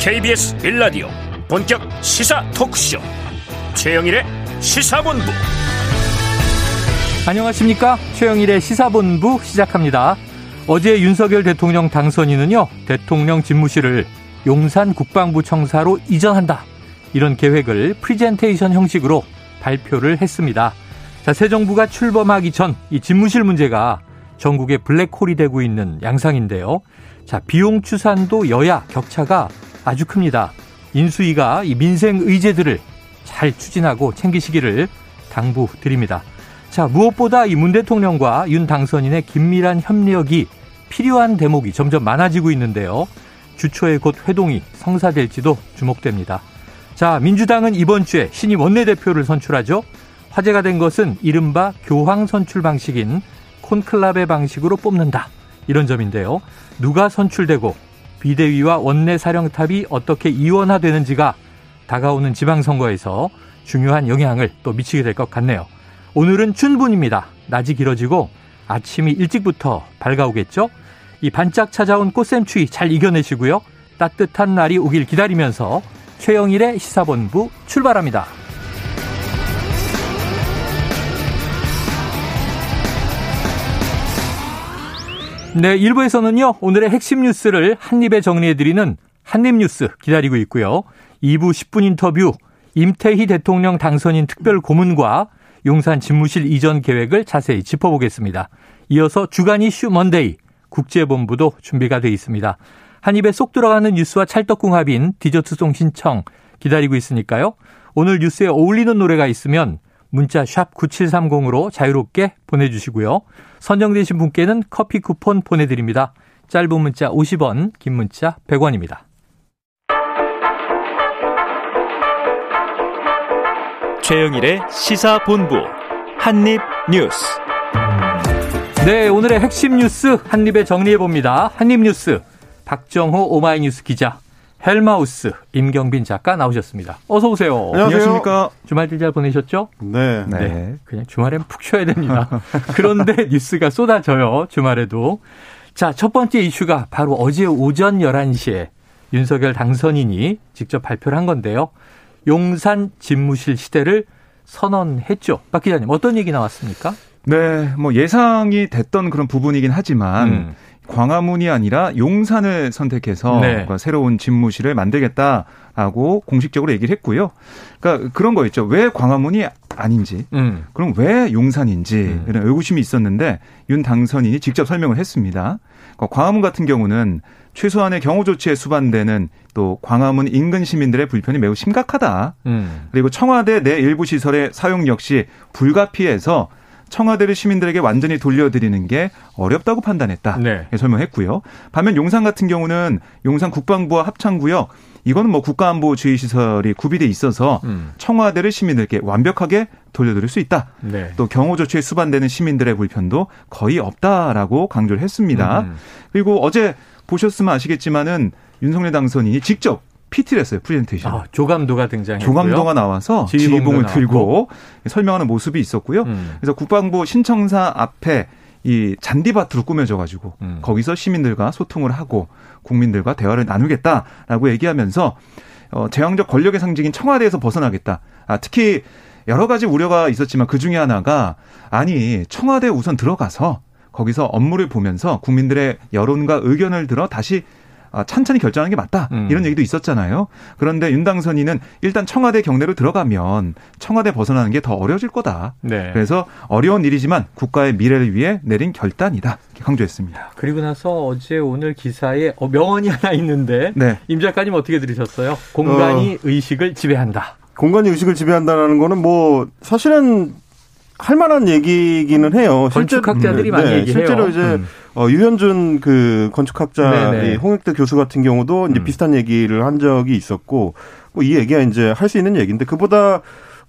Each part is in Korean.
KBS 일라디오 본격 시사 토크쇼. 최영일의 시사본부. 안녕하십니까? 최영일의 시사본부 시작합니다. 어제 윤석열 대통령 당선인은요 대통령 집무실을 용산 국방부 청사로 이전한다. 이런 계획을 프리젠테이션 형식으로 발표를 했습니다. 자, 새 정부가 출범하기 전 이 집무실 문제가 정국의 블랙홀이 되고 있는 양상인데요. 자, 비용 추산도 여야 격차가 아주 큽니다. 인수위가 이 민생 의제들을 잘 추진하고 챙기시기를 당부드립니다. 자, 무엇보다 이 문 대통령과 윤 당선인의 긴밀한 협력이 필요한 대목이 점점 많아지고 있는데요. 주초에 곧 회동이 성사될지도 주목됩니다. 자, 민주당은 이번 주에 신임 원내대표를 선출하죠. 화제가 된 것은 이른바 교황 선출 방식인 콘클라베 방식으로 뽑는다. 이런 점인데요. 누가 선출되고 비대위와 원내 사령탑이 어떻게 이원화되는지가 다가오는 지방선거에서 중요한 영향을 또 미치게 될 것 같네요. 오늘은 춘분입니다. 낮이 길어지고 아침이 일찍부터 밝아오겠죠? 이 반짝 찾아온 꽃샘추위 잘 이겨내시고요. 따뜻한 날이 오길 기다리면서 최영일의 시사본부 출발합니다. 네, 1부에서는요, 오늘의 핵심 뉴스를 한입에 정리해드리는 한입뉴스 기다리고 있고요. 2부 10분 인터뷰, 임태희 대통령 당선인 특별 고문과 용산 집무실 이전 계획을 자세히 짚어보겠습니다. 이어서 주간 이슈 먼데이, 국제본부도 준비가 되어 있습니다. 한 입에 쏙 들어가는 뉴스와 찰떡궁합인 디저트송 신청 기다리고 있으니까요. 오늘 뉴스에 어울리는 노래가 있으면 문자 샵 9730으로 자유롭게 보내주시고요. 선정되신 분께는 커피 쿠폰 보내드립니다. 짧은 문자 50원, 긴 문자 100원입니다. 최영일의 시사본부 한입뉴스 네, 오늘의 핵심 뉴스 한입에 정리해봅니다. 한입뉴스 박정호 오마이뉴스 기자 헬마우스 임경빈 작가 나오셨습니다. 어서 오세요. 안녕하십니까. 주말들 잘 보내셨죠? 네. 네. 네. 그냥 주말엔 푹 쉬어야 됩니다. 그런데 뉴스가 쏟아져요. 주말에도. 자, 첫 번째 이슈가 바로 어제 오전 11시에 윤석열 당선인이 직접 발표를 한 건데요. 용산 집무실 시대를 선언했죠. 박 기자님, 어떤 얘기 나왔습니까? 네, 뭐 예상이 됐던 그런 부분이긴 하지만 음. 광화문이 아니라 용산을 선택해서 네. 새로운 집무실을 만들겠다라고 공식적으로 얘기를 했고요. 그러니까 그런 거였죠. 왜 광화문이 아닌지, 음. 그럼 왜 용산인지 음. 이런 의구심이 있었는데 윤 당선인이 직접 설명을 했습니다. 그러니까 광화문 같은 경우는 최소한의 경호 조치에 수반되는 또 광화문 인근 시민들의 불편이 매우 심각하다. 음. 그리고 청와대 내 일부 시설의 사용 역시 불가피해서 청와대를 시민들에게 완전히 돌려드리는 게 어렵다고 판단했다. 네. 설명했고요. 반면 용산 같은 경우는 용산 국방부와 합창구역 이거는 뭐 국가안보주의 시설이 구비돼 있어서 음. 청와대를 시민들께 완벽하게 돌려드릴 수 있다. 네. 또 경호 조치에 수반되는 시민들의 불편도 거의 없다라고 강조를 했습니다. 음. 그리고 어제 보셨으면 아시겠지만은 윤석열 당선인이 직접 PT를 했어요. 프레젠테이션. 아, 조감도가 등장했고요. 조감도가 나와서 지휘봉을 들고 설명하는 모습이 있었고요. 음. 그래서 국방부 신청사 앞에 이 잔디밭으로 꾸며져 가지고 음. 거기서 시민들과 소통을 하고 국민들과 대화를 나누겠다라고 얘기하면서 어 제왕적 권력의 상징인 청와대에서 벗어나겠다. 아 특히 여러 가지 우려가 있었지만 그 중에 하나가 아니 청와대 우선 들어가서 거기서 업무를 보면서 국민들의 여론과 의견을 들어 다시 아, 찬찬히 결정하는 게 맞다. 음. 이런 얘기도 있었잖아요. 그런데 윤당선인은 일단 청와대 경내로 들어가면 청와대 벗어나는 게 더 어려워질 거다. 네. 그래서 어려운 일이지만 국가의 미래를 위해 내린 결단이다. 강조했습니다. 그리고 나서 어제 오늘 기사에 어, 명언이 하나 있는데 네. 임 작가님 어떻게 들으셨어요? 공간이 어, 의식을 지배한다. 공간이 의식을 지배한다는 거는 뭐 사실은 할 만한 얘기기는 해요. 건축학자들이 실제, 많이 네, 얘기해요. 실제로 이제 음. 어, 유현준 그 건축학자 이 홍익대 교수 같은 경우도 이제 음. 비슷한 얘기를 한 적이 있었고 뭐 이 얘기가 이제 할 수 있는 얘기인데 그보다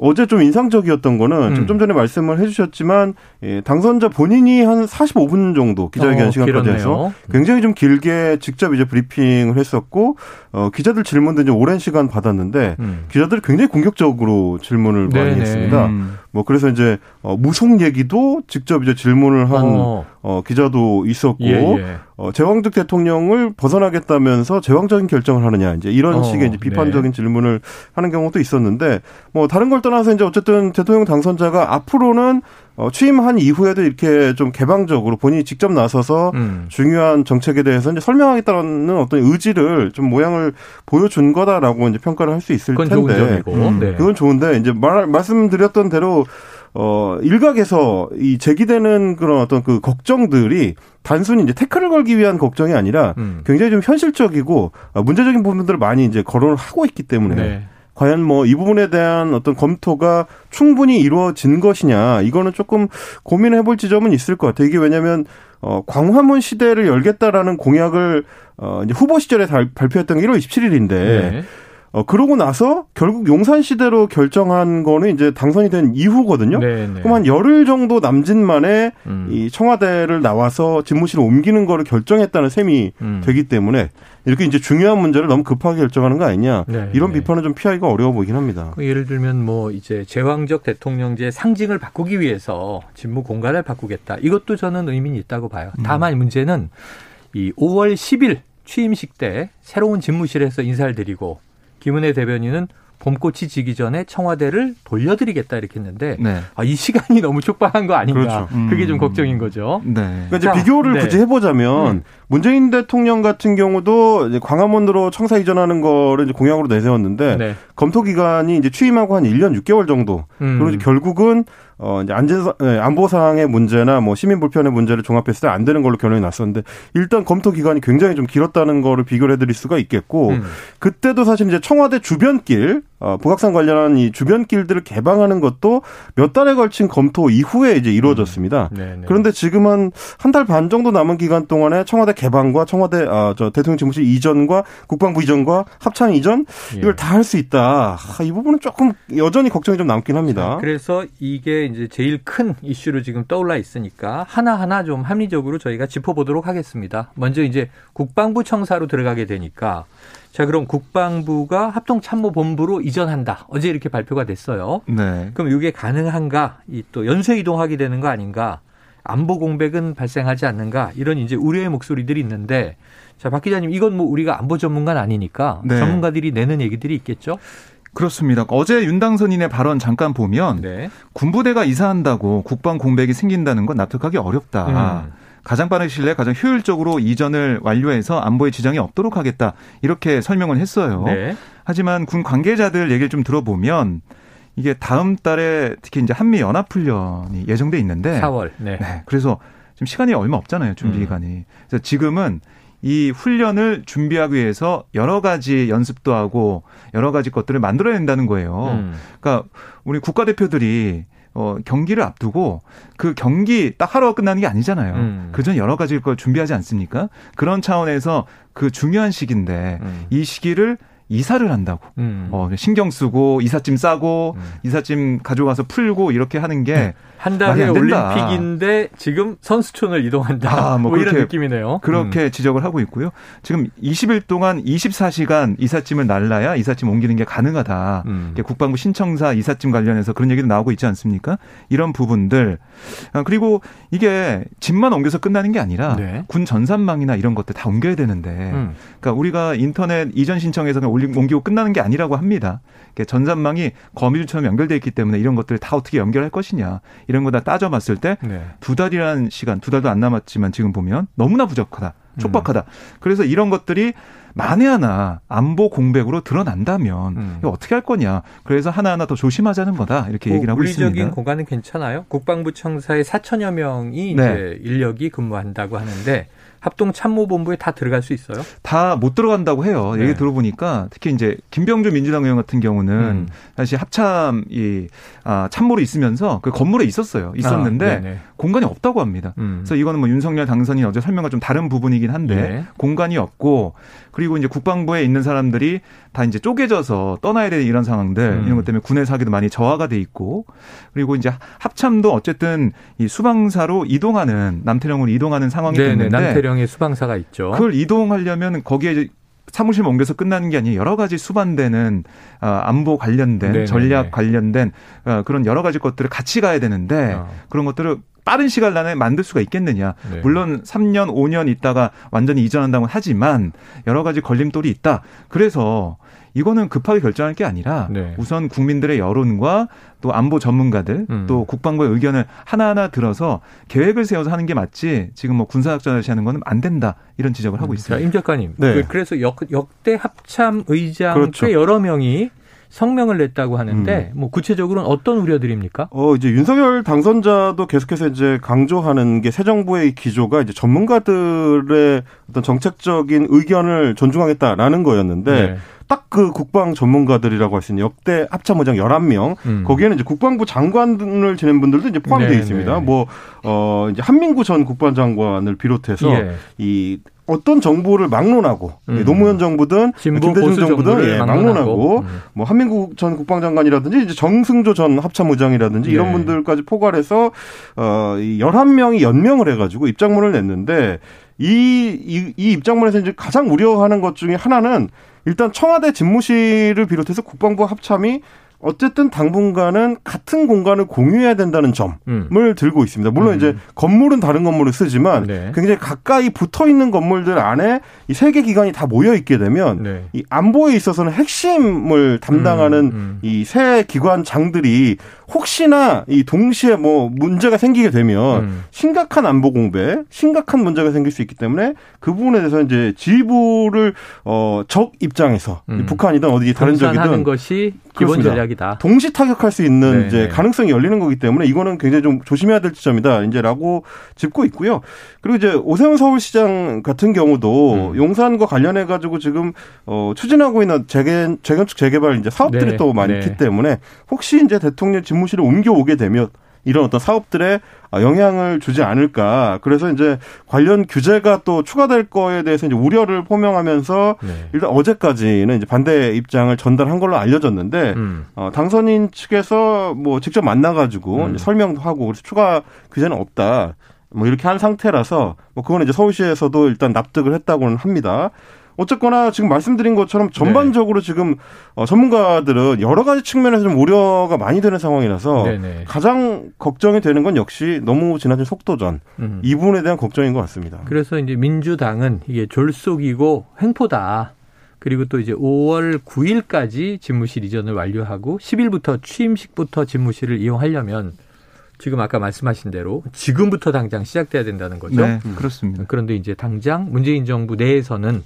어제 좀 인상적이었던 거는 음. 좀 전에 말씀을 해주셨지만 예, 당선자 본인이 한 45분 정도 기자회견 어, 시간까지 길었네요. 해서 굉장히 좀 길게 직접 이제 브리핑을 했었고 어, 기자들 질문도 이제 오랜 시간 받았는데 음. 기자들이 굉장히 공격적으로 질문을 네네. 많이 했습니다. 음. 뭐 그래서 이제 어, 무속 얘기도 직접 이제 질문을 한 어. 어, 기자도 있었고 예, 예. 어, 제왕적 대통령을 벗어나겠다면서 제왕적인 결정을 하느냐 이제 이런 어, 식의 이제 비판적인 네. 질문을 하는 경우도 있었는데 뭐 다른 걸 떠나서 이제 어쨌든 대통령 당선자가 앞으로는 어, 취임한 이후에도 이렇게 좀 개방적으로 본인이 직접 나서서 음. 중요한 정책에 대해서 이제 설명하겠다는 어떤 의지를 좀 모양을 보여준 거다라고 이제 평가를 할 수 있을 텐데. 음. 네. 그건 좋은데 이제 말 말씀드렸던 대로 어, 일각에서 이 제기되는 그런 어떤 그 걱정들이 단순히 이제 태클을 걸기 위한 걱정이 아니라 음. 굉장히 좀 현실적이고 어, 문제적인 부분들을 많이 이제 거론을 하고 있기 때문에 네. 과연 뭐 이 부분에 대한 어떤 검토가 충분히 이루어진 것이냐 이거는 조금 고민해 볼 지점은 있을 것 같아요. 이게 왜냐하면 어 광화문 시대를 열겠다라는 공약을 어 이제 후보 시절에 발표했던 게 1월 27일인데 네. 어, 그러고 나서 결국 용산 시대로 결정한 거는 이제 당선이 된 이후거든요. 네네. 네. 그럼 한 열흘 정도 남짓 만에 음. 이 청와대를 나와서 집무실을 옮기는 거를 결정했다는 셈이 음. 되기 때문에 이렇게 이제 중요한 문제를 너무 급하게 결정하는 거 아니냐. 네네. 이런 네. 비판은 좀 피하기가 어려워 보이긴 합니다. 그 예를 들면 뭐 이제 제왕적 대통령제 상징을 바꾸기 위해서 집무 공간을 바꾸겠다. 이것도 저는 의미는 있다고 봐요. 음. 다만 문제는 이 5월 10일 취임식 때 새로운 집무실에서 인사를 드리고 김은혜 대변인은 봄꽃이 지기 전에 청와대를 돌려드리겠다 이렇게 했는데 네. 아, 이 시간이 너무 촉박한 거 아닌가 그렇죠. 음. 그게 좀 걱정인 거죠. 네. 그러니까 이제 자, 비교를 네. 굳이 해보자면 음. 문재인 대통령 같은 경우도 이제 광화문으로 청사 이전하는 거를 이제 공약으로 내세웠는데 네. 검토 기간이 이제 취임하고 한 1년 6개월 정도. 음. 그리고 이제 결국은 어 이제 안전 네, 안보상의 문제나 뭐 시민 불편의 문제를 종합했을 때 안 되는 걸로 결론이 났었는데 일단 검토 기간이 굉장히 좀 길었다는 거를 비교를 해드릴 수가 있겠고 음. 그때도 사실 이제 청와대 주변길 어, 북악산 관련한 이 주변 길들을 개방하는 것도 몇 달에 걸친 검토 이후에 이제 이루어졌습니다. 음. 네, 네. 그런데 지금 한 한 달 반 정도 남은 기간 동안에 청와대 개방과 청와대 아, 저 대통령 집무실 이전과 국방부 이전과 합참 이전 이걸 예. 다할 수 있다. 아, 이 부분은 조금 여전히 걱정이 좀 남긴 합니다. 그래서 이게 이제 제일 큰 이슈로 지금 떠올라 있으니까 하나하나 좀 합리적으로 저희가 짚어보도록 하겠습니다. 먼저 이제 국방부 청사로 들어가게 되니까 자, 그럼 국방부가 합동참모본부로 이전한다. 어제 이렇게 발표가 됐어요. 네. 그럼 이게 가능한가? 이 또 연쇄 이동하게 되는 거 아닌가? 안보 공백은 발생하지 않는가? 이런 이제 우려의 목소리들이 있는데 자, 박 기자님 이건 뭐 우리가 안보 전문가는 아니니까 네. 전문가들이 내는 얘기들이 있겠죠? 그렇습니다. 어제 윤당선인의 발언 잠깐 보면 네. 군부대가 이사한다고 국방 공백이 생긴다는 건 납득하기 어렵다. 음. 가장 빠른 시일 내에 가장 효율적으로 이전을 완료해서 안보에 지장이 없도록 하겠다. 이렇게 설명을 했어요. 네. 하지만 군 관계자들 얘기를 좀 들어보면 이게 다음 달에 특히 이제 한미 연합 훈련이 예정돼 있는데 4월. 네. 네. 그래서 지금 시간이 얼마 없잖아요. 준비 음. 기간이. 음. 그래서 지금은 이 훈련을 준비하기 위해서 여러 가지 연습도 하고 여러 가지 것들을 만들어야 된다는 거예요. 음. 그러니까 우리 국가대표들이 어, 경기를 앞두고 그 경기 딱 하루가 끝나는 게 아니잖아요. 음. 그전 여러 가지 걸 준비하지 않습니까? 그런 차원에서 그 중요한 시기인데 음. 이 시기를 이사를 한다고. 음. 어, 신경 쓰고 이삿짐 싸고 음. 이삿짐 가져가서 풀고 이렇게 하는 게 네. 한 달에 올림픽인데 지금 선수촌을 이동한다. 아, 뭐, 뭐 이런 느낌이네요. 그렇게 음. 지적을 하고 있고요. 지금 20일 동안 24시간 이삿짐을 날라야 이삿짐 옮기는 게 가능하다. 음. 국방부 신청사 이삿짐 관련해서 그런 얘기도 나오고 있지 않습니까? 이런 부분들. 아, 그리고 이게 짐만 옮겨서 끝나는 게 아니라 네. 군 전산망이나 이런 것들 다 옮겨야 되는데 음. 그러니까 우리가 인터넷 이전 신청해서 그냥 옮기고 끝나는 게 아니라고 합니다. 전산망이 거미줄처럼 연결돼 있기 때문에 이런 것들을 다 어떻게 연결할 것이냐 이런 거 다 따져봤을 때두 네. 달이라는 시간 두 달도 안 남았지만 지금 보면 너무나 부족하다 촉박하다 음. 그래서 이런 것들이 만에 하나 안보 공백으로 드러난다면 음. 이거 어떻게 할 거냐. 그래서 하나하나 더 조심하자는 거다. 이렇게 뭐 얘기를 하고 있습니다. 물리적인 공간은 괜찮아요. 국방부 청사에 4천여 명이 네. 이제 인력이 근무한다고 하는데 합동 참모본부에 다 들어갈 수 있어요? 다 못 들어간다고 해요. 네. 얘기 들어보니까 특히 이제 김병주 민주당 의원 같은 경우는 음. 사실 합참 이 아, 참모로 있으면서 그 건물에 있었어요. 있었는데 아, 공간이 없다고 합니다. 음. 그래서 이거는 뭐 윤석열 당선인 어제 설명과 좀 다른 부분이긴 한데 네. 공간이 없고 그리고 이제 국방부에 있는 사람들이 다 이제 쪼개져서 떠나야 되는 이런 상황들 음. 이런 것 때문에 군의 사기도 많이 저하가 돼 있고 그리고 이제 합참도 어쨌든 이 수방사로 이동하는 남태령으로 이동하는 상황이 네네, 됐는데 남태령에 수방사가 있죠. 그걸 이동하려면 거기에 사무실 옮겨서 끝나는 게 아니라 여러 가지 수반되는 어, 안보 관련된 네네네. 전략 관련된 어, 그런 여러 가지 것들을 같이 가야 되는데 어. 그런 것들을 빠른 시간 안에 만들 수가 있겠느냐. 네. 물론 3년, 5년 있다가 완전히 이전한다고 하지만 여러 가지 걸림돌이 있다. 그래서 이거는 급하게 결정할 게 아니라 네. 우선 국민들의 여론과 또 안보 전문가들 음. 또 국방부의 의견을 하나하나 들어서 계획을 세워서 하는 게 맞지 지금 뭐 군사작전을 하는 거는 안 된다 이런 지적을 하고 음. 있습니다. 자, 임 작가님. 네. 그 그래서 역, 역대 합참 의장 그렇죠. 꽤 여러 명이 성명을 냈다고 하는데 음. 뭐 구체적으로는 어떤 우려들입니까? 어 이제 윤석열 당선자도 계속해서 이제 강조하는 게 새 정부의 기조가 이제 전문가들의 어떤 정책적인 의견을 존중하겠다라는 거였는데 네. 딱그 국방 전문가들이라고 할 수 있는 역대 합참의장 11명 음. 거기에는 이제 국방부 장관을 지낸 분들도 이제 포함되어 네, 있습니다. 네. 뭐, 어, 이제 한민구 전 국방장관을 비롯해서 예. 이 어떤 정부를 막론하고 음. 노무현 정부든 김대중 정부든 예, 막론하고 음. 뭐 한민국 전 국방장관이라든지 이제 정승조 전 합참의장이라든지 네. 이런 분들까지 포괄해서 어이 11명이 연명을 해 가지고 입장문을 냈는데 이, 이, 이 입장문에서 이제 가장 우려하는 것 중에 하나는 일단 청와대 집무실을 비롯해서 국방부 합참이 어쨌든 당분간은 같은 공간을 공유해야 된다는 점을 음. 들고 있습니다. 물론 음. 이제 건물은 다른 건물을 쓰지만 네. 굉장히 가까이 붙어 있는 건물들 안에 이세개 기관이 다 모여 있게 되면 네. 이 안보에 있어서는 핵심을 담당하는 음. 음. 이세 기관장들이 혹시나 이 동시에 뭐 문제가 생기게 되면 음. 심각한 안보 공백, 심각한 문제가 생길 수 있기 때문에 그 부분에 대해서 이제 지휘부를 어 적 입장에서 음. 북한이든 어디 다른 적이든 것이 기본 전략이다. 동시 타격할 수 있는 네 이제 네. 가능성이 열리는 거기 때문에 이거는 굉장히 좀 조심해야 될 지점이다. 이제라고 짚고 있고요. 그리고 이제 오세훈 서울시장 같은 경우도 음. 용산과 관련해 가지고 지금 어 추진하고 있는 재개 재건축 재개발 이제 사업들이 네. 또 많기 네. 때문에 혹시 이제 대통령 집 무실에 옮겨오게 되면 이런 어떤 사업들에 영향을 주지 않을까. 그래서 이제 관련 규제가 또 추가될 거에 대해서 이제 우려를 표명하면서 네. 일단 어제까지는 이제 반대 입장을 전달한 걸로 알려졌는데 음. 어, 당선인 측에서 뭐 직접 만나가지고 음. 설명도 하고 그래서 추가 규제는 없다. 뭐 이렇게 한 상태라서 뭐 그거는 이제 서울시에서도 일단 납득을 했다고는 합니다. 어쨌거나 지금 말씀드린 것처럼 전반적으로 네. 지금 어, 전문가들은 여러 가지 측면에서 좀 우려가 많이 되는 상황이라서 네네. 가장 걱정이 되는 건 역시 너무 지나친 속도전 음. 이 부분에 대한 걱정인 것 같습니다. 그래서 이제 민주당은 이게 졸속이고 횡포다. 그리고 또 이제 5월 9일까지 집무실 이전을 완료하고 10일부터 취임식부터 집무실을 이용하려면 지금 아까 말씀하신 대로 지금부터 당장 시작돼야 된다는 거죠. 네, 그렇습니다. 그런데 이제 당장 문재인 정부 내에서는 어,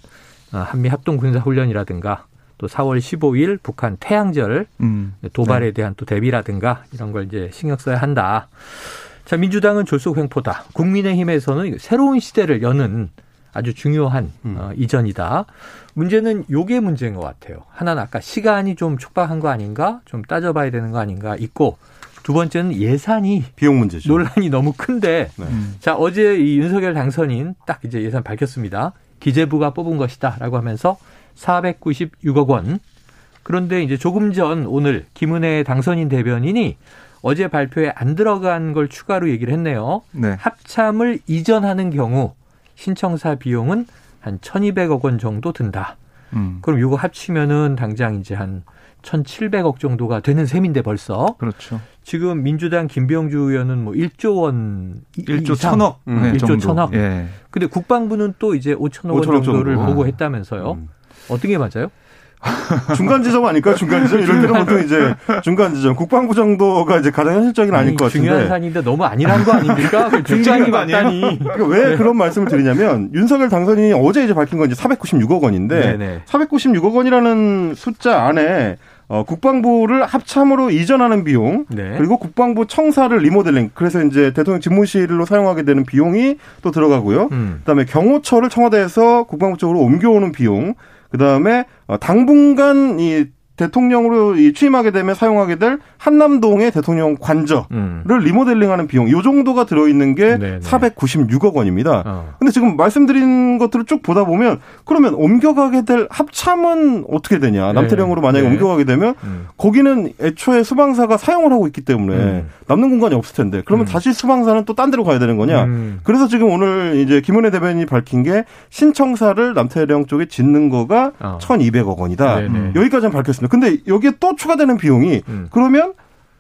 한미 합동 군사 훈련이라든가 또 4월 15일 북한 태양절 음. 도발에 네. 대한 또 대비라든가 이런 걸 이제 신경 써야 한다. 자, 민주당은 졸속 횡포다. 국민의힘에서는 새로운 시대를 여는 아주 중요한 음. 어, 이전이다. 문제는 요게 문제인 것 같아요. 하나는 아까 시간이 좀 촉박한 거 아닌가? 좀 따져봐야 되는 거 아닌가? 있고 두 번째는 예산이 비용 문제죠. 논란이 너무 큰데 네. 자 어제 이 윤석열 당선인 딱 이제 예산 밝혔습니다. 기재부가 뽑은 것이다라고 하면서 496억 원. 그런데 이제 조금 전 오늘 김은혜 당선인 대변인이 어제 발표에 안 들어간 걸 추가로 얘기를 했네요. 네. 합참을 이전하는 경우 신청사 비용은 한 1,200억 원 정도 든다. 음. 그럼 이거 합치면은 당장 이제 한 1,700억 정도가 되는 셈인데 벌써. 그렇죠. 지금 민주당 김병주 의원은 뭐 1조 원 1조 이상, 1천억 음, 네, 1조 정도. 1천억. 예. 근데 국방부는 또 이제 5천억 원 정도를 정도. 보고했다면서요. 음. 어떤 게 맞아요? 중간 지점 아닐까요? 중간 지점 이럴 때는 보통 이제 중간 지점 국방부 정도가 이제 가장 현실적인 아닐 것 같은데 중요한 산인데 너무 아니란 거 아닙니까? 중간이 맞다니. 그러니까 왜 네. 그런 말씀을 드리냐면 윤석열 당선인이 어제 이제 밝힌 건 이제 496억 원인데 네네. 496억 원이라는 숫자 안에 어, 국방부를 합참으로 이전하는 비용 네. 그리고 국방부 청사를 리모델링 그래서 이제 대통령 집무실로 사용하게 되는 비용이 또 들어가고요. 음. 그다음에 경호처를 청와대에서 국방부 쪽으로 옮겨오는 비용 그 다음에 어, 당분간 이 대통령으로 취임하게 되면 사용하게 될 한남동의 대통령 관저를 음. 리모델링하는 비용 요 정도가 들어있는 게 네네. 496억 원입니다. 어. 근데 지금 말씀드린 것들을 쭉 보다 보면 그러면 옮겨가게 될 합참은 어떻게 되냐? 네. 남태령으로 만약에 네. 옮겨가게 되면 음. 거기는 애초에 수방사가 사용을 하고 있기 때문에 음. 남는 공간이 없을 텐데 그러면 음. 다시 수방사는 또 딴 데로 가야 되는 거냐? 음. 그래서 지금 오늘 이제 김은혜 대변인이 밝힌 게 신청사를 남태령 쪽에 짓는 거가 어. 1,200억 원이다. 네네. 여기까지는 밝혔습니다. 근데 여기에 또 추가되는 비용이 음. 그러면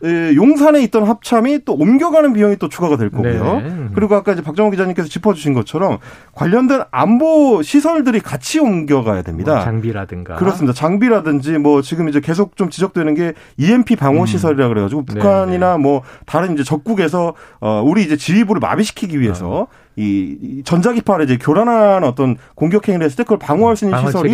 용산에 있던 합참이 또 옮겨가는 비용이 또 추가가 될 거고요. 네. 그리고 아까 이제 박정호 기자님께서 짚어주신 것처럼 관련된 안보 시설들이 같이 옮겨가야 됩니다. 뭐 장비라든가 그렇습니다. 장비라든지 뭐 지금 이제 계속 좀 지적되는 게 EMP 방어 음. 시설이라 그래가지고 북한이나 네네. 뭐 다른 이제 적국에서 어 우리 이제 지휘부를 마비시키기 위해서 어. 이 전자기파를 이제 교란한 어떤 공격 행위를 했을 때 그걸 방어할 수 있는 시설이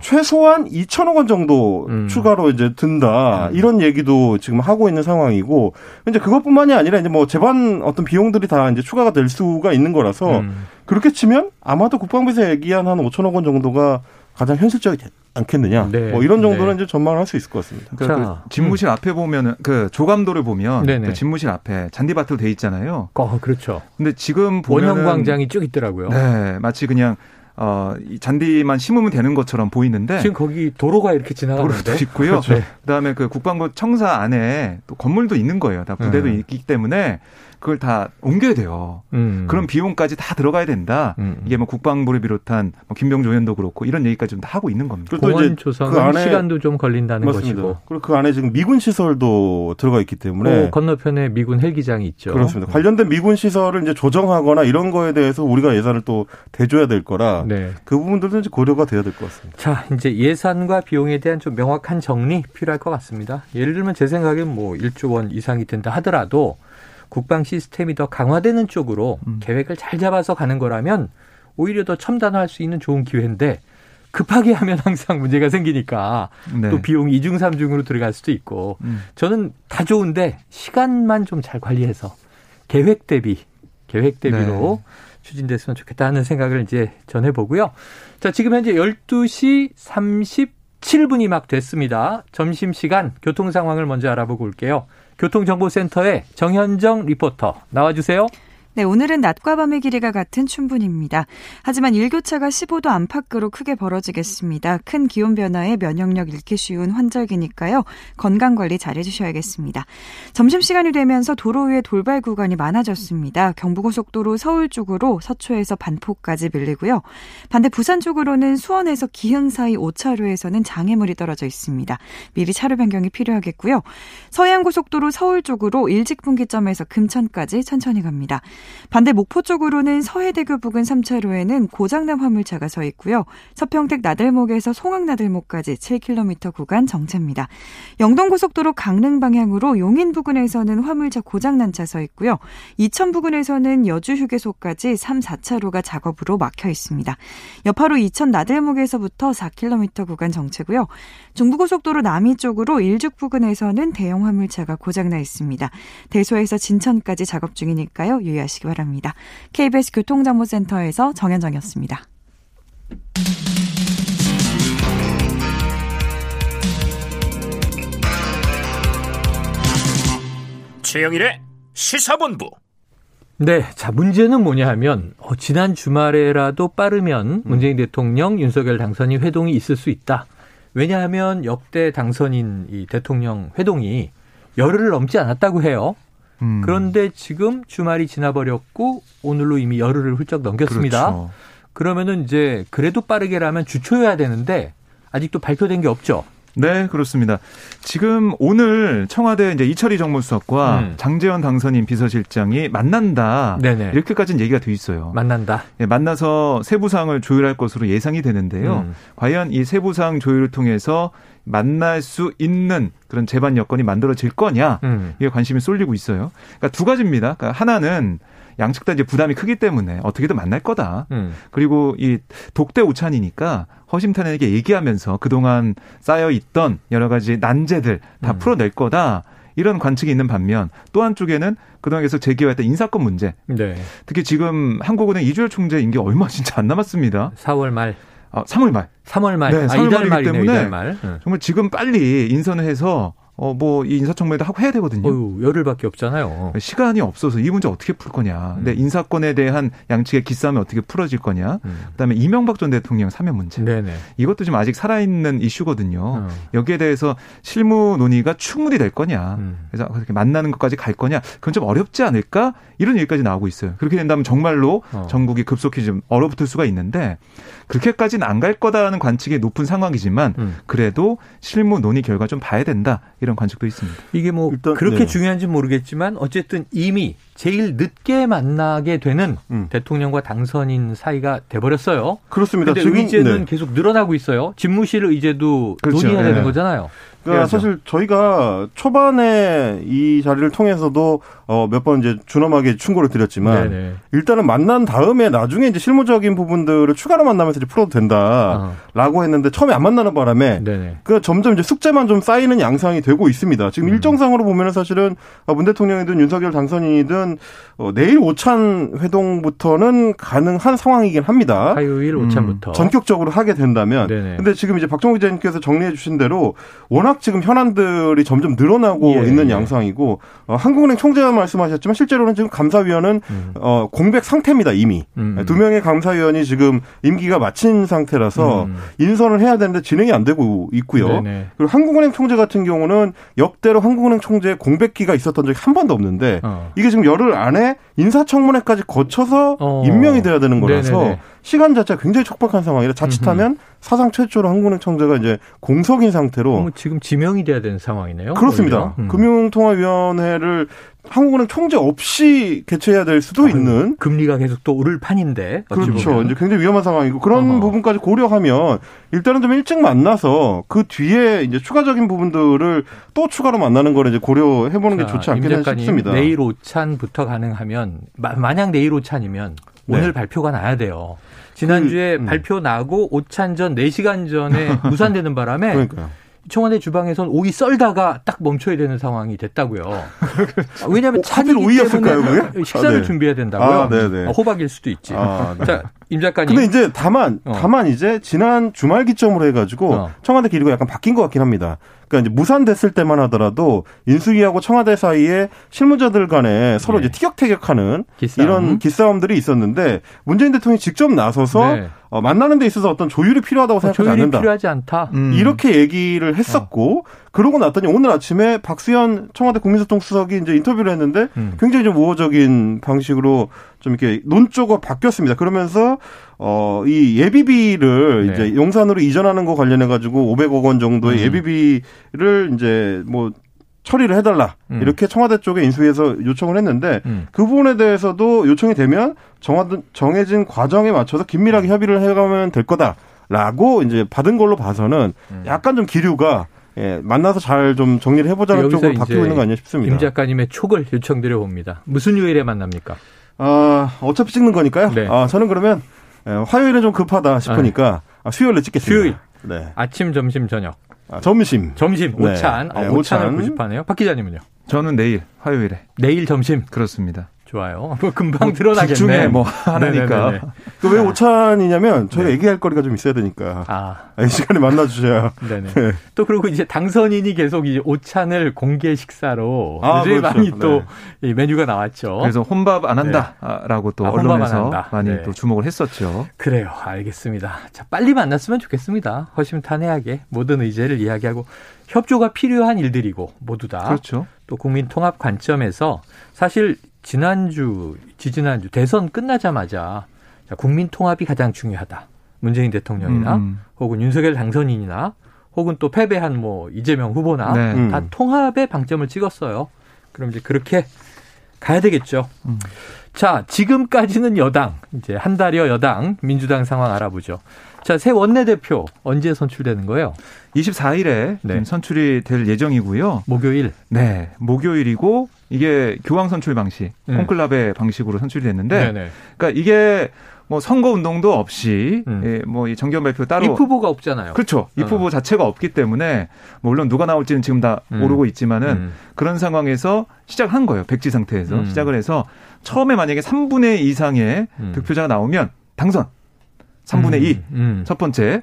최소한 2천억 원 정도 음. 추가로 이제 든다. 음. 이런 얘기도 지금 하고 있는 상황이고 이제 그것뿐만이 아니라 이제 뭐 재반 어떤 비용들이 다 이제 추가가 될 수가 있는 거라서 음. 그렇게 치면 아마도 국방부에서 얘기한 한 5천억 원 정도가 가장 현실적이 않겠느냐. 네. 뭐 이런 정도는 네. 이제 전망을 할 수 있을 것 같습니다. 그러니까 그 집무실 음. 앞에 보면은 그 조감도를 보면 그 집무실 앞에 잔디밭으로 돼 있잖아요. 어, 그렇죠. 근데 지금 보면 원형 광장이 쭉 있더라고요. 네, 마치 그냥 어, 이 잔디만 심으면 되는 것처럼 보이는데 지금 거기 도로가 이렇게 지나가는데 도로도 있고요. 그렇죠. 그다음에 그 국방부 청사 안에 또 건물도 있는 거예요. 다 부대도 음. 있기 때문에 그걸 다 옮겨야 돼요. 음. 그런 비용까지 다 들어가야 된다. 음. 이게 뭐 국방부를 비롯한 뭐 김병조 의원도 그렇고 이런 얘기까지 좀 다 하고 있는 겁니다. 공원 조성 그 안에 시간도 좀 걸린다는 맞습니다. 것이고. 그리고 그 안에 지금 미군 시설도 들어가 있기 때문에 어, 건너편에 미군 헬기장이 있죠. 그렇습니다. 관련된 미군 시설을 이제 조정하거나 이런 거에 대해서 우리가 예산을 또 대줘야 될 거라 네. 그 부분들도 이제 고려가 돼야 될 것 같습니다. 자, 이제 예산과 비용에 대한 좀 명확한 정리 필요할 것 같습니다. 예를 들면 제 생각엔 뭐 1조 원 이상이 된다 하더라도 국방 시스템이 더 강화되는 쪽으로 음. 계획을 잘 잡아서 가는 거라면 오히려 더 첨단화할 수 있는 좋은 기회인데 급하게 하면 항상 문제가 생기니까 네. 또 비용이 이중 삼중으로 들어갈 수도 있고 음. 저는 다 좋은데 시간만 좀 잘 관리해서 계획 대비 계획 대비로 네. 추진됐으면 좋겠다 하는 생각을 이제 전해보고요. 자, 지금 현재 12시 37분이 막 됐습니다. 점심시간 교통 상황을 먼저 알아보고 올게요. 교통정보센터의 정현정 리포터 나와주세요. 네, 오늘은 낮과 밤의 길이가 같은 춘분입니다. 하지만 일교차가 15도 안팎으로 크게 벌어지겠습니다. 큰 기온 변화에 면역력 잃기 쉬운 환절기니까요. 건강 관리 잘 해주셔야겠습니다. 점심시간이 되면서 도로 위에 돌발 구간이 많아졌습니다. 경부고속도로 서울 쪽으로 서초에서 반포까지 밀리고요. 반대 부산 쪽으로는 수원에서 기흥 사이 5차로에서는 장애물이 떨어져 있습니다. 미리 차로 변경이 필요하겠고요. 서해안고속도로 서울 쪽으로 일직분기점에서 금천까지 천천히 갑니다. 반대 목포 쪽으로는 서해대교 부근 3차로에는 고장난 화물차가 서 있고요. 서평택 나들목에서 송악나들목까지 7km 구간 정체입니다. 영동고속도로 강릉 방향으로 용인 부근에서는 화물차 고장난 차 서 있고요. 이천 부근에서는 여주 휴게소까지 3, 4차로가 작업으로 막혀 있습니다. 여파로 이천 나들목에서부터 4km 구간 정체고요. 중부고속도로 남이 쪽으로 일죽 부근에서는 대형 화물차가 고장나 있습니다. 대소에서 진천까지 작업 중이니까요. 유의하시 기 바랍니다. KBS 교통정보센터에서 정현정이었습니다. 최영일의 시사본부. 네. 자, 문제는 뭐냐 하면, 어, 지난 주말에라도 빠르면 문재인 대통령, 윤석열 당선인 회동이 있을 수 있다. 왜냐하면 역대 당선인 이 대통령 회동이 열흘을 넘지 않았다고 해요. 음. 그런데 지금 주말이 지나버렸고 오늘로 이미 열흘을 훌쩍 넘겼습니다. 그렇죠. 그러면은 이제 그래도 빠르게라면 주초여야 되는데 아직도 발표된 게 없죠. 네, 그렇습니다. 지금 오늘 청와대 이제 이철희 정무수석과 음. 장재원 당선인 비서실장이 만난다. 네네. 이렇게까지는 얘기가 돼 있어요. 만난다. 네, 만나서 세부상을 조율할 것으로 예상이 되는데요. 음. 과연 이 세부상 조율을 통해서 만날 수 있는 그런 재반 여건이 만들어질 거냐 음. 이게 관심이 쏠리고 있어요. 그러니까 두 가지입니다. 그러니까 하나는 양측 다 이제 부담이 크기 때문에 어떻게든 만날 거다. 음. 그리고 이 독대 우찬이니까 허심탄회하게 얘기하면서 그동안 쌓여 있던 여러 가지 난제들 다 음. 풀어낼 거다. 이런 관측이 있는 반면 또 한쪽에는 그동안 계속 제기해왔던 인사권 문제. 네. 특히 지금 한국은행 이주열 총재 임기 얼마 진짜 안 남았습니다. 4월 말. 아, 3월 말. 3월 말. 네, 3월 아, 이달 말이기 때문에 이달 말. 정말 지금 빨리 인선을 해서 어, 뭐, 이 인사청문회도 하고 해야 되거든요. 어휴, 열흘밖에 없잖아요. 시간이 없어서 이 문제 어떻게 풀 거냐. 음. 근데 인사권에 대한 양측의 기싸움이 어떻게 풀어질 거냐. 음. 그 다음에 이명박 전 대통령 사면 문제. 네네. 이것도 지금 아직 살아있는 이슈거든요. 어. 여기에 대해서 실무 논의가 충분히 될 거냐. 음. 그래서 그렇게 만나는 것까지 갈 거냐. 그건 좀 어렵지 않을까? 이런 얘기까지 나오고 있어요. 그렇게 된다면 정말로 어. 전국이 급속히 좀 얼어붙을 수가 있는데 그렇게까지는 안 갈 거다라는 관측이 높은 상황이지만 음. 그래도 실무 논의 결과 좀 봐야 된다. 이런 관측도 있습니다. 이게 뭐 일단, 그렇게 네. 중요한지 모르겠지만 어쨌든 이미 제일 늦게 만나게 되는 음. 대통령과 당선인 사이가 돼버렸어요. 그렇습니다. 근데 지금 의제는 네. 계속 늘어나고 있어요. 집무실 의제도 그렇죠. 논의해야 네. 되는 거잖아요. 그러니까 사실 저희가 초반에 이 자리를 통해서도 어, 몇 번 이제 준엄하게 충고를 드렸지만 네네. 일단은 만난 다음에 나중에 이제 실무적인 부분들을 추가로 만나면서 이제 풀어도 된다라고 어. 했는데 처음에 안 만나는 바람에 그 점점 이제 숙제만 좀 쌓이는 양상이 되고 있습니다. 지금 음. 일정상으로 보면은 사실은 문 대통령이든 윤석열 당선인이든 어, 내일 오찬 회동부터는 가능한 상황이긴 합니다. 화요일 오찬부터 음, 전격적으로 하게 된다면. 네네. 근데 지금 이제 박정우 기자님께서 정리해 주신 대로 워낙 지금 현안들이 점점 늘어나고 예, 있는 예. 양상이고 어, 한국은행 총재가 말씀하셨지만 실제로는 지금 감사위원은 음. 어, 공백 상태입니다 이미 음. 두 명의 감사위원이 지금 임기가 마친 상태라서 음. 인선을 해야 되는데 진행이 안 되고 있고요. 네네. 그리고 한국은행 총재 같은 경우는 역대로 한국은행 총재 공백기가 있었던 적이 한 번도 없는데 어. 이게 지금 열흘 안에 인사청문회까지 거쳐서 어. 임명이 돼야 되는 거라서 네네네. 시간 자체가 굉장히 촉박한 상황이라 자칫하면 음흠. 사상 최초로 한국은행 총재가 이제 공석인 상태로 지금 지명이 돼야 되는 상황이네요. 그렇습니다. 음. 금융통화위원회를 한국은행 총재 없이 개최해야 될 수도 아, 있는 금리가 계속 또 오를 판인데 그렇죠. 보면. 이제 굉장히 위험한 상황이고 그런 어허. 부분까지 고려하면 일단은 좀 일찍 만나서 그 뒤에 이제 추가적인 부분들을 또 추가로 만나는 거를 이제 고려해 보는 게 좋지 않겠나 싶습니다. 내일 오찬부터 가능하면 만약 내일 오찬이면 네. 오늘 발표가 나야 돼요. 지난주에 그, 음. 발표 나고 오찬 전 4시간 전에 무산되는 바람에 그러니까요. 청와대 주방에선 오이 썰다가 딱 멈춰야 되는 상황이 됐다고요. 왜냐하면 차질 오이였을까요? 그게? 식사를 아, 네. 준비해야 된다고요. 아. 아, 호박일 수도 있지. 아, 네. 자, 임 작가님. 근데 이제 다만 어. 다만 이제 지난 주말 기점으로 해가지고 어. 청와대 기류가 약간 바뀐 것 같긴 합니다. 그러니까 이제 무산됐을 때만 하더라도 인수위하고 청와대 사이에 실무자들 간에 서로 네. 이제 티격태격하는 기싸움. 이런 기싸움들이 있었는데 문재인 대통령이 직접 나서서 네. 어, 만나는 데 있어서 어떤 조율이 필요하다고 생각하지 조율이 않는다. 필요하지 않다. 음. 이렇게 얘기를 했었고 어. 그러고 났더니 오늘 아침에 박수현 청와대 국민소통 수석이 이제 인터뷰를 했는데 음. 굉장히 좀 우호적인 방식으로 좀 이렇게 논조가 바뀌었습니다. 그러면서 어, 이 예비비를 네. 이제 용산으로 이전하는 거 관련해 가지고 500억 원 정도의 음. 예비비 를 이제 뭐 처리를 해달라 음. 이렇게 청와대 쪽에 인수위에서 요청을 했는데 음. 그 부분에 대해서도 요청이 되면 정해진 과정에 맞춰서 긴밀하게 협의를 해가면 될 거다라고 이제 받은 걸로 봐서는 음. 약간 좀 기류가 예, 만나서 잘 좀 정리를 해보자는 쪽으로 바뀌고 있는 거 아니냐 싶습니다. 김 작가님의 촉을 요청드려 봅니다. 무슨 요일에 만납니까? 아 어차피 찍는 거니까요. 네. 아 저는 그러면 예, 화요일은 좀 급하다 싶으니까 아, 수요일에 찍겠습니다. 수요일. 네. 아침, 점심, 저녁. 아, 점심. 점심, 네. 오찬. 네. 어, 오찬을 고집하네요. 박 기자님은요? 저는 내일, 화요일에. 내일 점심? 그렇습니다. 좋아요. 뭐 금방 뭐 드러나겠네. 중에 뭐 하나니까. 그왜 오찬이냐면 저희가 네. 얘기할 거리가 좀 있어야 되니까. 아. 아이 시간에 만나 주셔야. 네네. 네. 또 그리고 이제 당선인이 계속 이제 오찬을 공개 식사로 아, 굉장히 그렇죠. 많이 또 네. 메뉴가 나왔죠. 그래서 혼밥 안 한다라고 네. 또 아, 언론에서 많이 네. 또 주목을 했었죠. 그래요. 알겠습니다. 자, 빨리 만났으면 좋겠습니다. 허심탄회하게 모든 의제를 이야기하고 협조가 필요한 일들이고 모두 다. 그렇죠. 또 국민 통합 관점에서 사실 지난주, 지지난주 대선 끝나자마자 국민 통합이 가장 중요하다. 문재인 대통령이나 음, 음. 혹은 윤석열 당선인이나 혹은 또 패배한 뭐 이재명 후보나 네. 음. 다 통합의 방점을 찍었어요. 그럼 이제 그렇게 가야 되겠죠. 음. 자, 지금까지는 여당, 이제 한 달여 여당, 민주당 상황 알아보죠. 자, 새 원내대표 언제 선출되는 거예요? 24일에 네. 선출이 될 예정이고요. 목요일. 네, 목요일이고 이게 교황 선출 방식, 음. 콘클라베 방식으로 선출이 됐는데, 네네. 그러니까 이게 뭐 선거 운동도 없이 음. 예, 뭐이 정견 발표 따로 입 후보가 없잖아요. 그렇죠. 입 어. 후보 자체가 없기 때문에 뭐 물론 누가 나올지는 지금 다 음. 모르고 있지만은 음. 그런 상황에서 시작한 거예요. 백지 상태에서 음. 시작을 해서 처음에 만약에 3분의 이상의 음. 득표자가 나오면 당선. 3분의 2. 음. 첫 번째.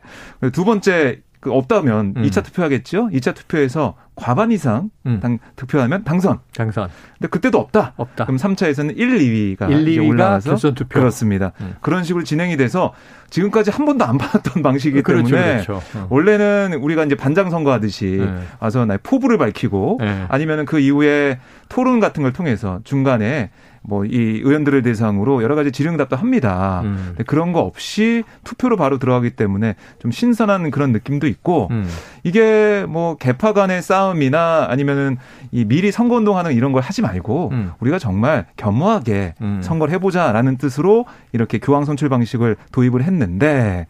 두 번째 그 없다면 음. 2차 투표하겠죠. 2차 투표에서 과반 이상 음. 당, 득표하면 당선. 당선. 근데 그때도 없다. 없다. 그럼 3차에서는 1, 2위가 1, 2위가 올라와서 결선 투표. 그렇습니다. 음. 그런 식으로 진행이 돼서 지금까지 한 번도 안 받았던 방식이기 그렇죠, 때문에 그렇죠. 어. 원래는 우리가 이제 반장 선거 하듯이 네. 와서 나의 포부를 밝히고 네. 아니면은 그 이후에 토론 같은 걸 통해서 중간에 뭐 이 의원들을 대상으로 여러 가지 질의응답도 합니다. 음. 그런 거 없이 투표로 바로 들어가기 때문에 좀 신선한 그런 느낌도 있고 음. 이게 뭐 개파 간의 싸움 싸움이나 아니면은 이 미리 선거 운동하는 이런 걸 하지 말고 음. 우리가 정말 겸허하게 음. 선거를 해보자라는 뜻으로 이렇게 교황 선출 방식을 도입을 했는데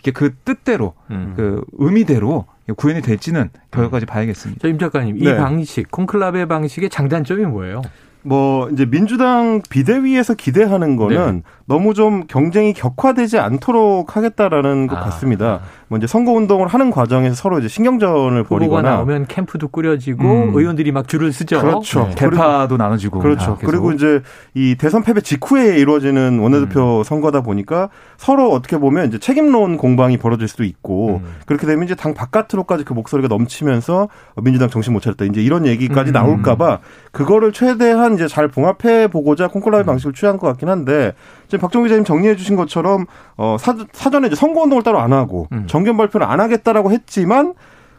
이게 그 뜻대로 음. 그 의미대로 구현이 될지는 결과까지 봐야겠습니다. 임 작가님, 이 네. 방식 콘클라베 방식의 장단점이 뭐예요? 뭐 이제 민주당 비대위에서 기대하는 거는 네. 너무 좀 경쟁이 격화되지 않도록 하겠다라는 것 아. 같습니다. 뭐 이제 선거 운동을 하는 과정에서 서로 이제 신경전을 벌이거나 나오면 캠프도 꾸려지고 음. 의원들이 막 줄을 쓰죠. 그렇죠. 네. 개파도 나눠지고 그렇죠. 아, 그리고 이제 이 대선 패배 직후에 이루어지는 원내대표 음. 선거다 보니까 서로 어떻게 보면 이제 책임론 공방이 벌어질 수도 있고 음. 그렇게 되면 이제 당 바깥으로까지 그 목소리가 넘치면서 민주당 정신 못 차렸다. 이제 이런 얘기까지 음. 나올까봐 그거를 최대한 이제 잘 봉합해 보고자 콩콜라비 음. 방식을 취한 것 같긴 한데 지금 박정 기자님 정리해 주신 것처럼 어 사, 사전에 이제 선거 운동을 따로 안 하고 음. 정견 발표를 안 하겠다라고 했지만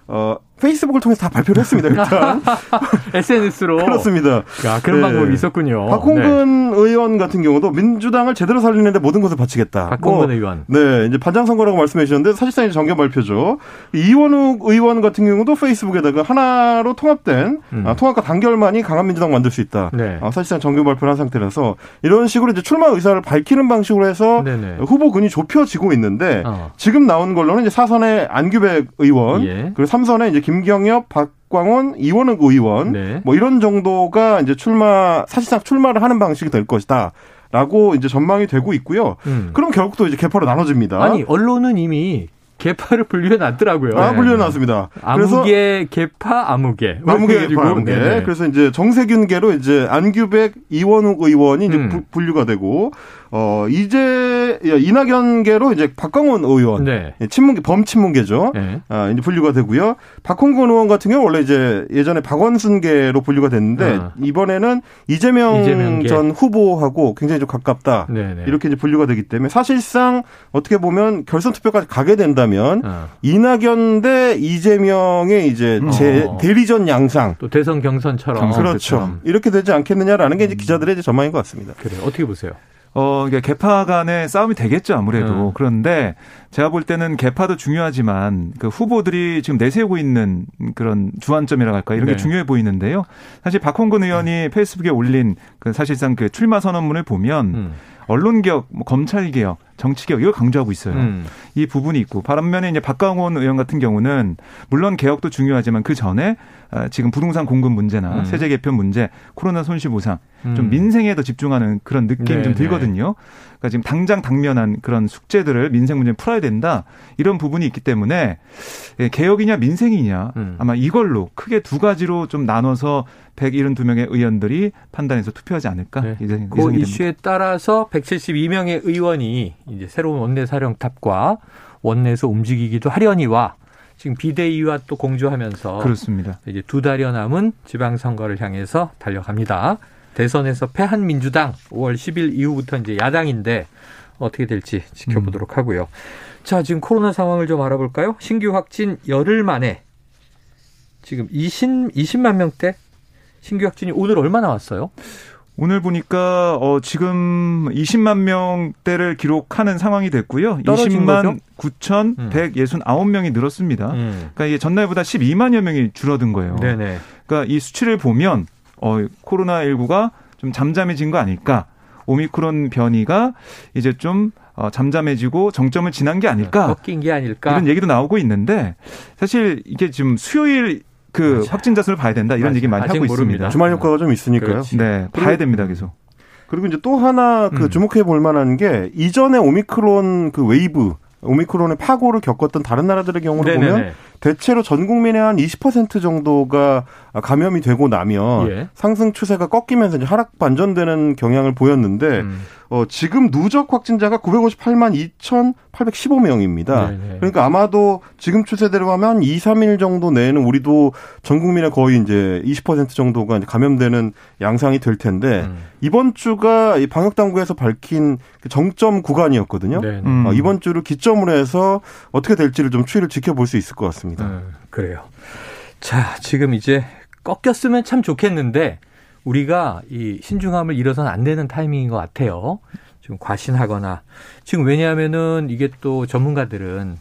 어 페이스북을 통해서 다 발표를 했습니다. 일단 SNS로 그렇습니다. 야, 그런 네. 방법이 있었군요. 박홍근 네. 의원 같은 경우도 민주당을 제대로 살리는데 모든 것을 바치겠다. 박홍근 뭐, 의원. 네, 이제 반장 선거라고 말씀해 주셨는데 사실상 이제 정견 발표죠. 이원욱 의원 같은 경우도 페이스북에다가 하나로 통합된 음. 아, 통합과 단결만이 강한 민주당 만들 수 있다. 네. 아, 사실상 정견 발표를 한 상태라서 이런 식으로 이제 출마 의사를 밝히는 방식으로 해서 네네. 후보군이 좁혀지고 있는데 어. 지금 나온 걸로는 이제 사선의 안규백 의원 예. 그리고 삼선에 이제 김경엽, 박광원, 이원욱 의원 네. 뭐 이런 정도가 이제 출마 사실상 출마를 하는 방식이 될 것이다. 라고 이제 전망이 되고 있고요. 음. 그럼 결국 또 이제 개파로 나눠집니다. 아니, 언론은 이미 개파를 분류해 놨더라고요. 아, 분류해 놨습니다. 아무개 개파 아무개. 아무개 개파 아무개. 네네. 그래서 이제 정세균계로 이제 안규백 이원욱 의원이 이제 음. 분류가 되고 어 이제 이낙연계로 이제 박광원 의원 네. 예, 친문계 범친문계죠. 네. 아 이제 분류가 되고요. 박홍근 의원 같은 경우 원래 이제 예전에 박원순계로 분류가 됐는데 아. 이번에는 이재명 이재명계. 전 후보하고 굉장히 좀 가깝다. 네네. 네. 이렇게 이제 분류가 되기 때문에 사실상 어떻게 보면 결선 투표까지 가게 된다면 아. 이낙연 대 이재명의 이제 제 어. 대리전 양상 또 대선 경선처럼 그렇죠. 이렇게 되지 않겠느냐라는 게 이제 기자들의 이제 전망인 것 같습니다. 그래 어떻게 보세요? 어, 이게 개파 간의 싸움이 되겠죠, 아무래도. 음. 그런데 제가 볼 때는 개파도 중요하지만 그 후보들이 지금 내세우고 있는 그런 주안점이라고 할까 이런 네. 게 중요해 보이는데요. 사실 박홍근 의원이 음. 페이스북에 올린 그 사실상 그 출마 선언문을 보면 음. 언론 개혁, 뭐 검찰 개혁, 정치 개혁 이걸 강조하고 있어요. 음. 이 부분이 있고 반면에 이제 박광원 의원 같은 경우는 물론 개혁도 중요하지만 그 전에 아, 지금 부동산 공급 문제나 음. 세제 개편 문제, 코로나 손실 보상 좀 음. 민생에 더 집중하는 그런 느낌이 네, 좀 네. 들거든요. 그러니까 지금 당장 당면한 그런 숙제들을 민생 문제 풀어야 된다 이런 부분이 있기 때문에 예, 개혁이냐 민생이냐 음. 아마 이걸로 크게 두 가지로 좀 나눠서 172명의 의원들이 판단해서 투표하지 않을까 네. 이그 이슈에 됩니다. 따라서 172명의 의원이 이제 새로운 원내 사령탑과 원내에서 움직이기도 하려니와 지금 비대위와 또 공조하면서 그렇습니다. 이제 두 달여 남은 지방선거를 향해서 달려갑니다. 대선에서 패한 민주당 5월 10일 이후부터 이제 야당인데 어떻게 될지 지켜보도록 음. 하고요. 자, 지금 코로나 상황을 좀 알아볼까요? 신규 확진 열흘 만에 지금 20, 20만 명대 신규 확진이 오늘 얼마 나왔어요? 오늘 보니까 어 지금 20만 명대를 기록하는 상황이 됐고요. 20만 9,169명이 음. 늘었습니다. 음. 그러니까 이게 전날보다 12만여 명이 줄어든 거예요. 네네. 그러니까 이 수치를 보면 어 코로나 19가 좀 잠잠해진 거 아닐까? 오미크론 변이가 이제 좀 어, 잠잠해지고 정점을 지난 게 아닐까? 꺾인 게 아닐까? 이런 얘기도 나오고 있는데 사실 이게 지금 수요일 그 맞아. 확진자 수를 봐야 된다 이런 맞아. 얘기 많이 하고 모릅니다. 있습니다. 주말 효과가 좀 있으니까요. 그렇지. 네, 봐야 됩니다 계속. 그리고 이제 또 하나 그 음. 주목해 볼 만한 게 이전에 오미크론 그 웨이브 오미크론의 파고를 겪었던 다른 나라들의 경우를 네네네. 보면 대체로 전 국민의 한 20% 정도가 감염이 되고 나면 예. 상승 추세가 꺾이면서 이제 하락 반전되는 경향을 보였는데 음. 어, 지금 누적 확진자가 958만 2,815명입니다. 네네. 그러니까 아마도 지금 추세대로 하면 한 2, 3일 정도 내에는 우리도 전 국민의 거의 이제 20% 정도가 이제 감염되는 양상이 될 텐데 음. 이번 주가 이 방역 당국에서 밝힌 그 정점 구간이었거든요. 음. 어, 이번 주를 기점으로 해서 어떻게 될지를 좀 추이를 지켜볼 수 있을 것 같습니다. 음, 그래요. 자, 지금 이제 꺾였으면 참 좋겠는데 우리가 이 신중함을 잃어서는 안 되는 타이밍인 것 같아요. 지금 과신하거나 지금 왜냐하면은 이게 또 전문가들은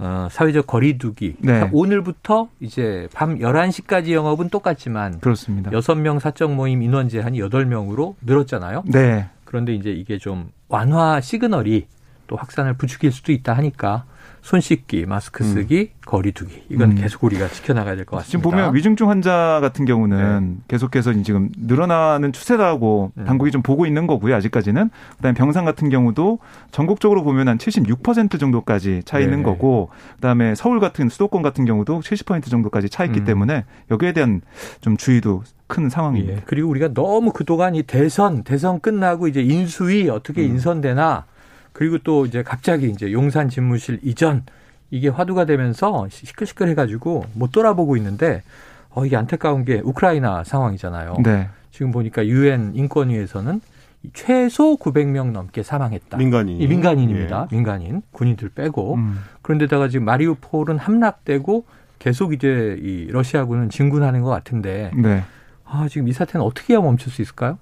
어, 사회적 거리두기. 네. 오늘부터 이제 밤 11시까지 영업은 똑같지만 그렇습니다. 6명 사적 모임 인원 제한이 8명으로 늘었잖아요. 네. 그런데 이제 이게 좀 완화 시그널이 또 확산을 부추길 수도 있다 하니까 손 씻기, 마스크 음. 쓰기, 음. 거리 두기. 이건 음. 계속 우리가 지켜나가야 될 것 같습니다. 지금 보면 위중증 환자 같은 경우는 네. 계속해서 지금 늘어나는 추세라고 음. 당국이 좀 보고 있는 거고요. 아직까지는. 그다음에 병상 같은 경우도 전국적으로 보면 한 76% 정도까지 차 있는 네. 거고 그다음에 서울 같은 수도권 같은 경우도 70% 정도까지 차 있기 음. 때문에 여기에 대한 좀 주의도 큰 상황입니다. 예. 그리고 우리가 너무 그동안 이 대선, 대선 끝나고 이제 인수위 어떻게 음. 인선되나 그리고 또 이제 갑자기 이제 용산 집무실 이전 이게 화두가 되면서 시끌시끌 해가지고 못 돌아보고 있는데 어 이게 안타까운 게 우크라이나 상황이잖아요. 네. 지금 보니까 유엔 인권위에서는 최소 900명 넘게 사망했다. 민간인. 이 민간인입니다. 예. 민간인 군인들 빼고 음. 그런데다가 지금 마리우폴은 함락되고 계속 이제 이 러시아군은 진군하는 것 같은데 네. 아 지금 이 사태는 어떻게 해야 멈출 수 있을까요?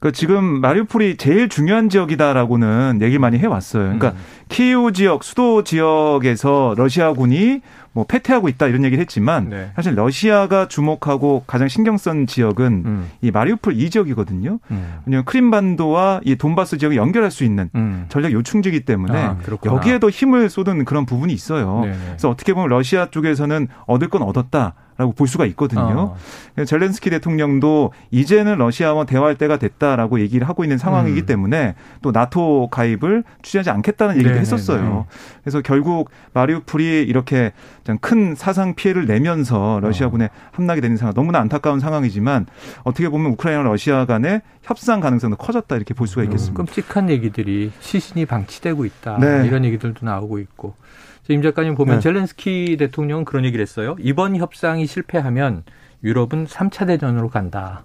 그 지금 마리우폴이 제일 중요한 지역이다라고는 얘기 많이 해왔어요. 그러니까 음. 키이우 지역, 수도 지역에서 러시아군이 뭐 패퇴하고 있다 이런 얘기를 했지만 네. 사실 러시아가 주목하고 가장 신경 쓴 지역은 음. 이 마리우폴 이 지역이거든요. 음. 왜냐하면 크림반도와 이 돈바스 지역을 연결할 수 있는 음. 전략 요충지이기 때문에 아, 여기에도 힘을 쏟은 그런 부분이 있어요. 네네. 그래서 어떻게 보면 러시아 쪽에서는 얻을 건 얻었다. 라고 볼 수가 있거든요. 어. 젤렌스키 대통령도 이제는 러시아와 대화할 때가 됐다라고 얘기를 하고 있는 상황이기 음. 때문에 또 나토 가입을 추진하지 않겠다는 얘기도 네네네. 했었어요. 그래서 결국 마리우폴이 이렇게 큰 사상 피해를 내면서 러시아군에 어. 함락이 되는 상황 너무나 안타까운 상황이지만 어떻게 보면 우크라이나 러시아 간의 협상 가능성도 커졌다 이렇게 볼 수가 음, 있겠습니다. 음, 끔찍한 얘기들이 시신이 방치되고 있다 네. 이런 얘기들도 나오고 있고 임 작가님 보면 네. 젤렌스키 대통령은 그런 얘기를 했어요. 이번 협상이 실패하면 유럽은 3차 대전으로 간다.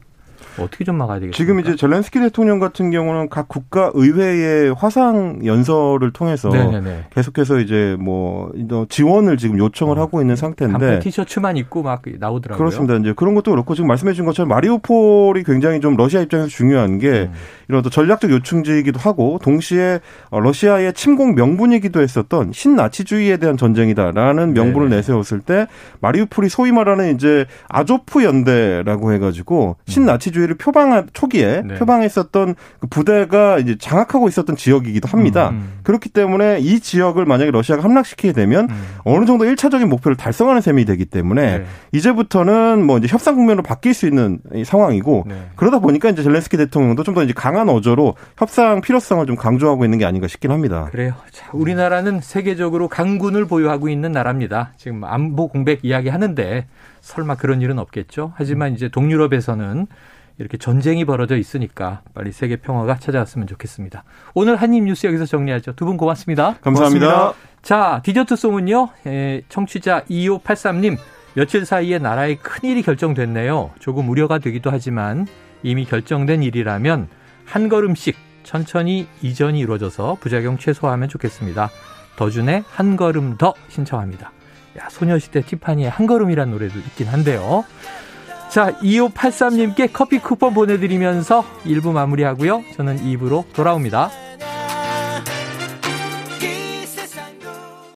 어떻게 좀 막아야 되겠습니까? 지금 이제 젤렌스키 대통령 같은 경우는 각 국가 의회의 화상 연설을 통해서 네네네. 계속해서 이제 뭐 지원을 지금 요청을 어, 하고 있는 상태인데 티셔츠만 입고 막 나오더라고요. 그렇습니다. 이제 그런 것도 그렇고 지금 말씀해 주신 것처럼 마리오폴이 굉장히 좀 러시아 입장에서 중요한 게 음. 이런 또 전략적 요충지이기도 하고 동시에 어, 러시아의 침공 명분이기도 했었던 신나치주의에 대한 전쟁이다라는 명분을 네네. 내세웠을 때 마리우폴이 소위 말하는 이제 아조프 연대라고 해가지고 신나치주의 민주주의를 표방한 초기에 네. 표방했었던 그 부대가 이제 장악하고 있었던 지역이기도 합니다. 음, 음. 그렇기 때문에 이 지역을 만약에 러시아가 함락시키게 되면 음. 어느 정도 1차적인 목표를 달성하는 셈이 되기 때문에 네. 이제부터는 뭐 이제 협상 국면으로 바뀔 수 있는 상황이고 네. 그러다 보니까 이제 젤렌스키 대통령도 좀 더 이제 강한 어조로 협상 필요성을 좀 강조하고 있는 게 아닌가 싶긴 합니다. 그래요. 자, 우리나라는 세계적으로 강군을 보유하고 있는 나라입니다. 지금 안보 공백 이야기 하는데 설마 그런 일은 없겠죠. 하지만 이제 동유럽에서는 이렇게 전쟁이 벌어져 있으니까 빨리 세계 평화가 찾아왔으면 좋겠습니다. 오늘 한입 뉴스 여기서 정리하죠. 두 분 고맙습니다. 감사합니다. 고맙습니다. 자, 디저트송은요. 에, 청취자 2583님. 며칠 사이에 나라의 큰일이 결정됐네요. 조금 우려가 되기도 하지만 이미 결정된 일이라면 한 걸음씩 천천히 이전이 이루어져서 부작용 최소화하면 좋겠습니다. 더준의 한 걸음 더 신청합니다. 야, 소녀시대 티파니의 한 걸음이란 노래도 있긴 한데요. 자, 2583님께 커피 쿠폰 보내드리면서 1부 마무리하고요. 저는 2부로 돌아옵니다.